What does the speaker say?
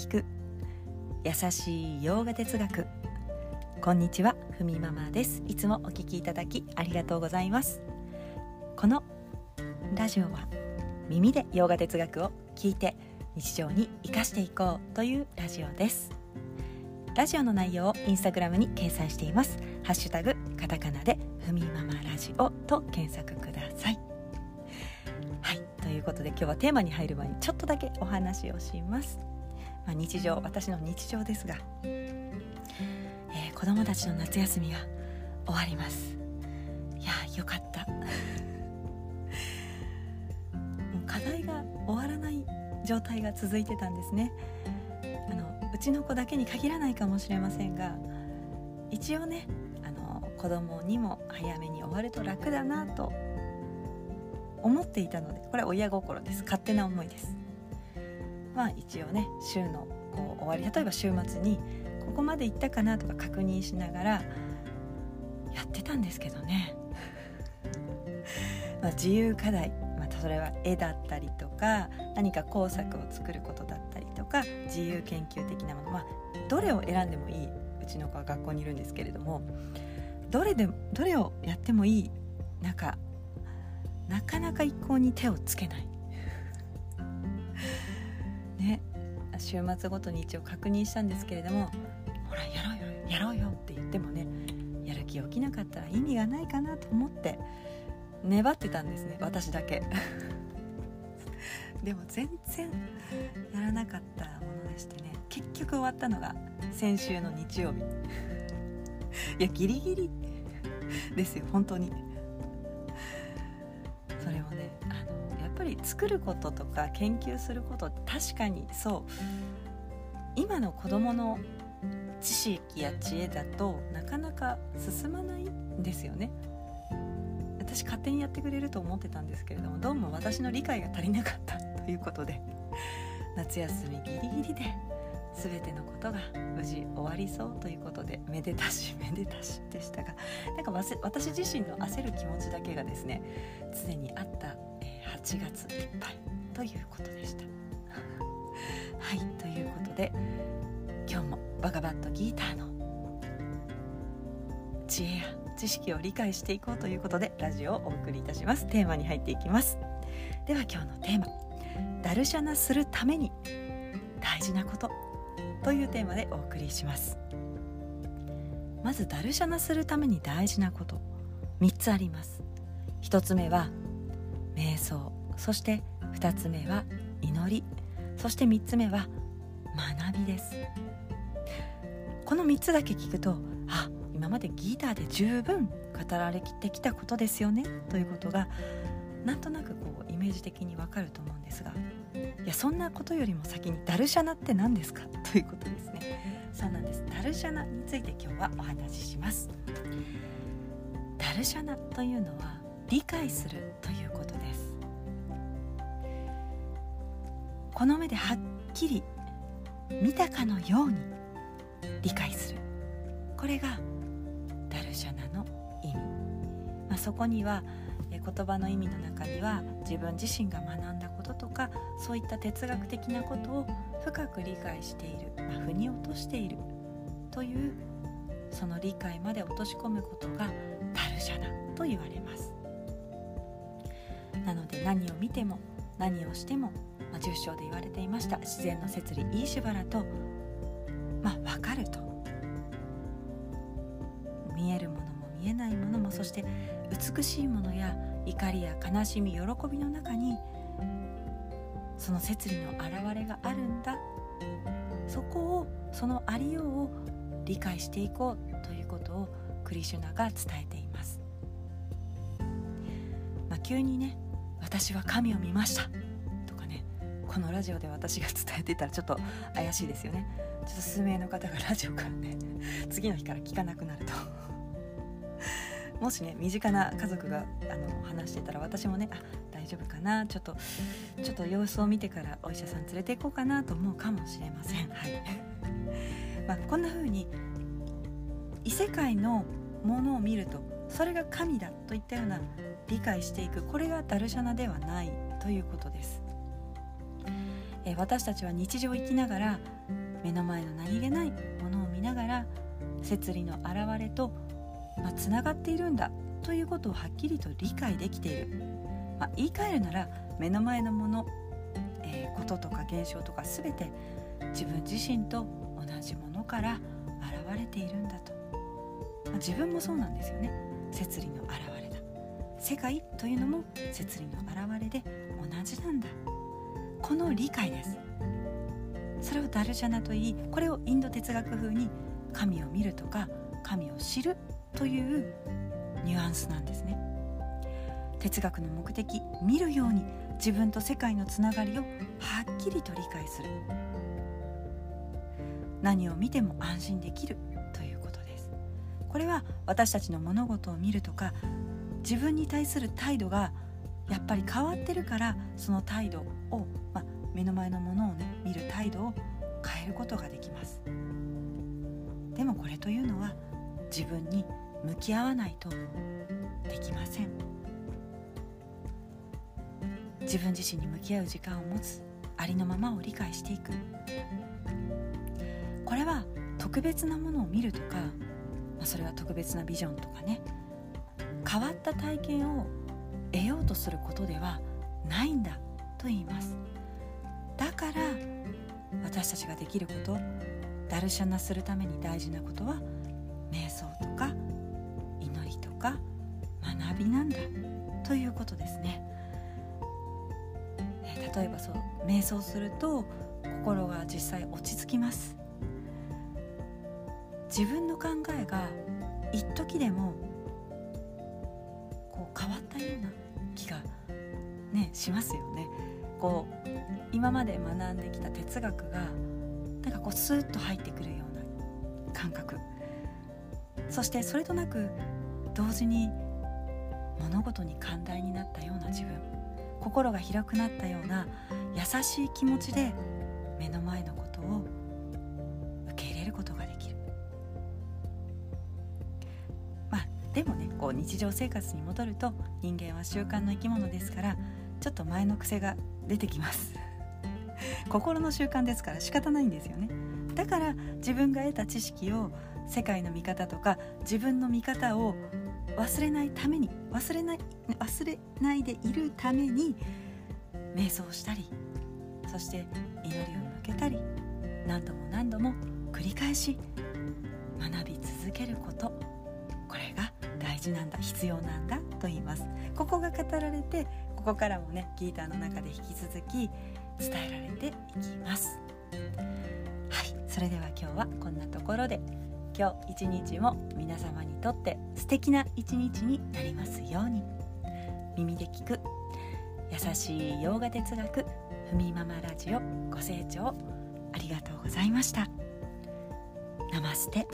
聞く。優しい洋画哲学。こんにちはふみママです。いつもお聞きいただきありがとうございます。このラジオは耳で洋画哲学を聞いて日常に生かしていこうというラジオです。ラジオの内容をインスタグラムに掲載しています。ハッシュタグカタカナでふみママラジオと検索ください。はいということで今日はテーマに入る前にちょっとだけお話をします。まあ、日常私の日常ですが、えー、子供たちの夏休みが終わります。いやよかった。もう課題が終わらない状態が続いてたんですね。あのうちの子だけに限らないかもしれませんが一応ねあの子供にも早めに終わると楽だなと思っていたのでこれ親心です。勝手な思いですまあ一応ね週のこう終わり例えば週末にここまで行ったかなとか確認しながらやってたんですけどね。まあ自由課題、まあ、それは絵だったりとか何か工作を作ることだったりとか自由研究的なもの、まあ、どれを選んでもいいうちの子は学校にいるんですけれどもどれでどれをやってもいい中なかなか一向に手をつけない。週末ごとに一応確認したんですけれどもほらやろうよやろうよって言ってもねやる気起きなかったら意味がないかなと思って粘ってたんですね私だけ。でも全然やらなかったものでしてね結局終わったのが先週の日曜日。いやギリギリですよ本当に。作ることとか研究すること確かにそう今の子どもの知識や知恵だとなかなか進まないんですよね。私勝手にやってくれると思ってたんですけれどもどうも私の理解が足りなかったということで夏休みギリギリで全てのことが無事終わりそうということでめでたしめでたしでしたがなんか私自身の焦る気持ちだけがですね常にあった8月いっぱいということでした。はいということで今日もバガバットギーターの知恵や知識を理解していこうということでラジオをお送りいたします。テーマに入っていきます。では今日のテーマダルシャナするために大事なことというテーマでお送りします。まずダルシャナするために大事なこと3つあります。1つ目は瞑想。そして2つ目は祈り。そして3つ目は学びです。この3つだけ聞くとあ今までギターで十分語られてきたことですよね。ということがなんとなくこうイメージ的にわかると思うんですがいやそんなことよりも先にダルシャナって何ですか？ということですね。そうなんです。ダルシャナについて今日はお話しします。ダルシャナというのは理解するということ。この目ではっきり見たかのように理解する。これがダルシャナの意味、まあ、そこには言葉の意味の中には自分自身が学んだこととかそういった哲学的なことを深く理解している、まあ、腑に落としている。というその理解まで落とし込むことがダルシャナと言われます。なので何を見ても何をしても、まあ、10章で言われていました。自然の摂理イーシュバラとまあ分かると。見えるものも見えないものもそして美しいものや怒りや悲しみ喜びの中にその摂理の現れがあるんだ。そこをそのありようを理解していこうということをクリシュナが伝えています、まあ、急にね私は神を見ました。とかねこのラジオで私が伝えてたらちょっと怪しいですよね。ちょっと数名の方がラジオからね 次の日から聞かなくなると。もしね身近な家族があの話してたら私もねあ大丈夫かな。ちょっとちょっと様子を見てからお医者さん連れて行こうかなと思うかもしれません。はい。まあ、こんな風に異世界のものを見るとそれが神だといったような理解していくこれがダルシャナではないということです。え私たちは日常を生きながら目の前の何気ないものを見ながら摂理の現れとつな、まあ、がっているんだということをはっきりと理解できている、まあ、言い換えるなら目の前のもの、えー、こととか現象とか全て自分自身と同じものから現れているんだと、まあ、自分もそうなんですよね。摂理の現れ世界というのも摂理の現れで同じなんだ。この理解です。それをダルジャナといいこれをインド哲学風に神を見るとか神を知るというニュアンスなんですね。哲学の目的見るように自分と世界のつながりをはっきりと理解する。何を見ても安心できるということです。これは私たちの物事を見るとか自分に対する態度がやっぱり変わってるからその態度を、まあ、目の前のものをね見る態度を変えることができます。でもこれというのは自分に向き合わないとできません。自分自身に向き合う時間を持つありのままを理解していく。これは特別なものを見るとか、まあ、それは特別なビジョンとかね変わった体験を得ようとすることではないんだと言います。だから私たちができることダルシャナするために大事なことは瞑想とか祈りとか学びなんだということですね。例えばそう瞑想すると心が実際落ち着きます。自分の考えが一時でも変わったような気がねしますよね。こう今まで学んできた哲学がなんかこうスーッと入ってくるような感覚。そしてそれとなく同時に物事に寛大になったような自分。心が広くなったような優しい気持ちで目の前のことをでもねこう日常生活に戻ると人間は習慣の生き物ですからちょっと前の癖が出てきます。心の習慣ですから仕方ないんですよね。だから自分が得た知識を世界の見方とか自分の見方を忘れないために忘れない忘れないでいるために瞑想したりそして祈りを向けたり何度も何度も繰り返し学び続けること。これが事なんだ必要なんだと言います。ここが語られてここからもねギーターの中で引き続き伝えられていきます。はいそれでは今日はこんなところで今日一日も皆様にとって素敵な一日になりますように。耳で聞く優しい洋画哲学ふみママラジオご清聴ありがとうございました。ナマステ。